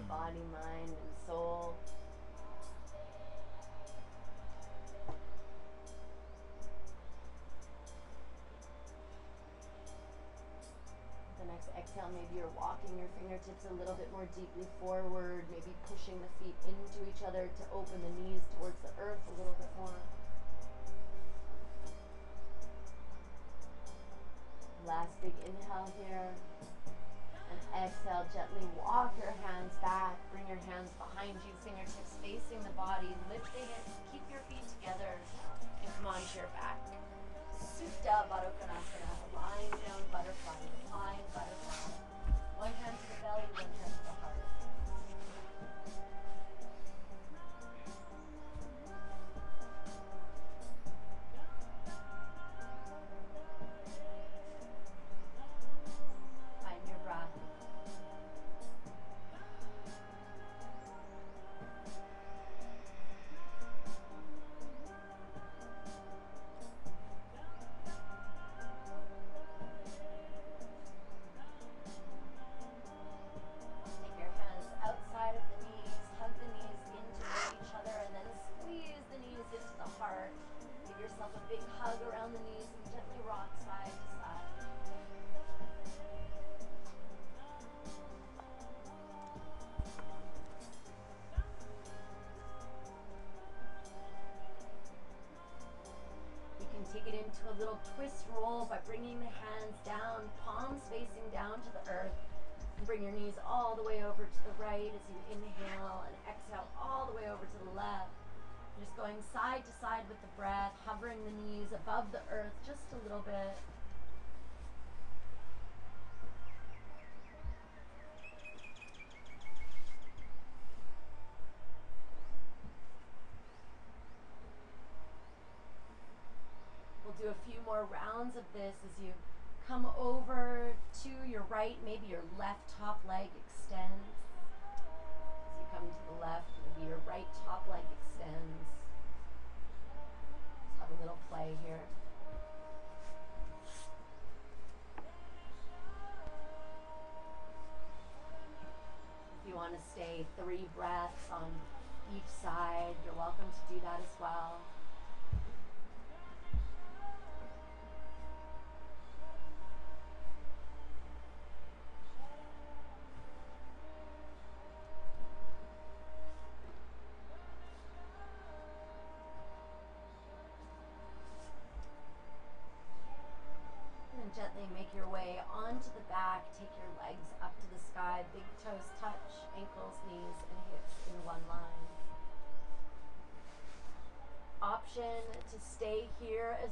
[SPEAKER 1] body, mind, and soul. The next exhale, maybe you're walking your fingertips a little bit more deeply forward, maybe pushing the feet into each other to open the knees towards the earth a little bit more. Last big inhale here. Exhale, gently walk your hands back. Bring your hands behind you, fingertips facing the body. Lift the hips, keep your feet together, and come onto your back. Supta Baddha Konasana, lying down butterfly. this is you come over to your right, maybe your left top leg extends. As you come to the left, maybe your right top leg extends. Let's have a little play here. If you want to stay three breaths on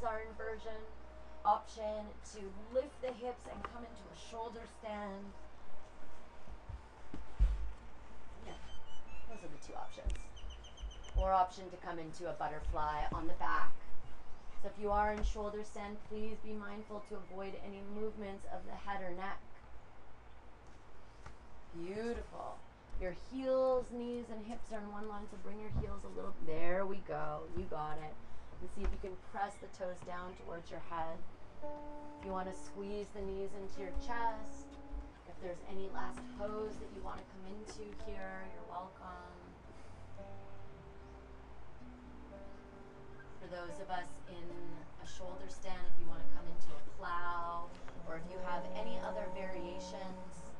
[SPEAKER 1] our inversion. Option to lift the hips and come into a shoulder stand. Yeah, those are the two options. Or option to come into a butterfly on the back. So if you are in shoulder stand, please be mindful to avoid any movements of the head or neck. Beautiful. Your heels, knees, and hips are in one line, so bring your heels a little. There we go. You got it. And see if you can press the toes down towards your head. If you want to squeeze the knees into your chest, if there's any last pose that you want to come into here, you're welcome. For those of us in a shoulder stand, if you want to come into a plow, or if you have any other variations,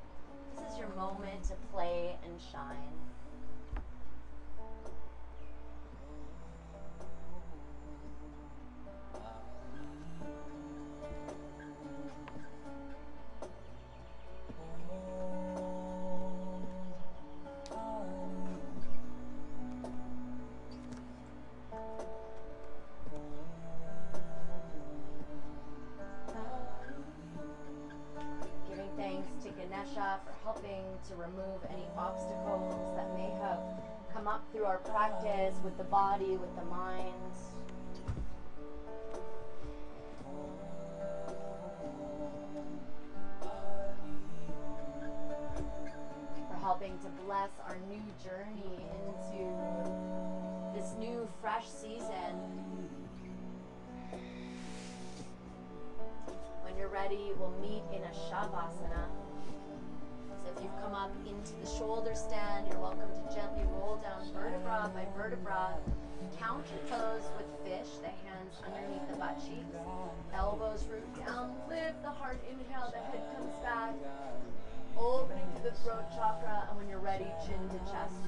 [SPEAKER 1] this is your moment to play and shine. Shavasana. So if you've come up into the shoulder stand, you're welcome to gently roll down vertebra by vertebra. Count your toes with fish, the hands underneath the butt cheeks. Elbows root down, lift the heart, inhale, the head comes back. Opening to the throat chakra, and when you're ready, chin to chest.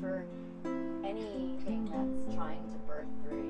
[SPEAKER 1] For anything that's trying to birth through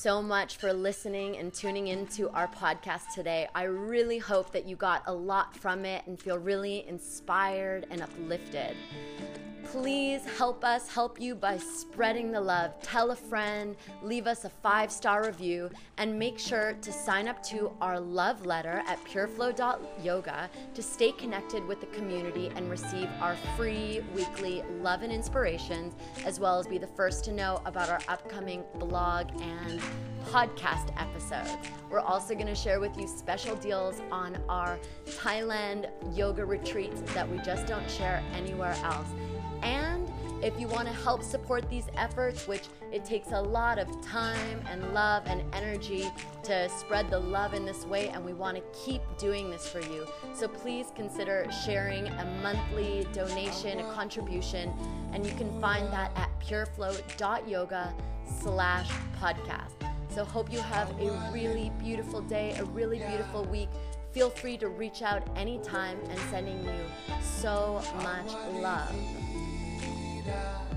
[SPEAKER 1] so much for listening and tuning into our podcast today. I really hope that you got a lot from it and feel really inspired and uplifted. Please help us help you by spreading the love. Tell a friend, leave us a five star review, and make sure to sign up to our love letter at pureflow.yoga to stay connected with the community and receive our free weekly love and inspirations, as well as be the first to know about our upcoming blog and podcast episodes. We're also going to share with you special deals on our Thailand yoga retreats that we just don't share anywhere else. And if you want to help support these efforts, which it takes a lot of time and love and energy to spread the love in this way, and we want to keep doing this for you. So please consider sharing a monthly donation, a contribution, and you can find that at pureflow.yoga slash podcast. So hope you have a really beautiful day, a really beautiful week. Feel free to reach out anytime and sending you so much love.
[SPEAKER 4] Vida.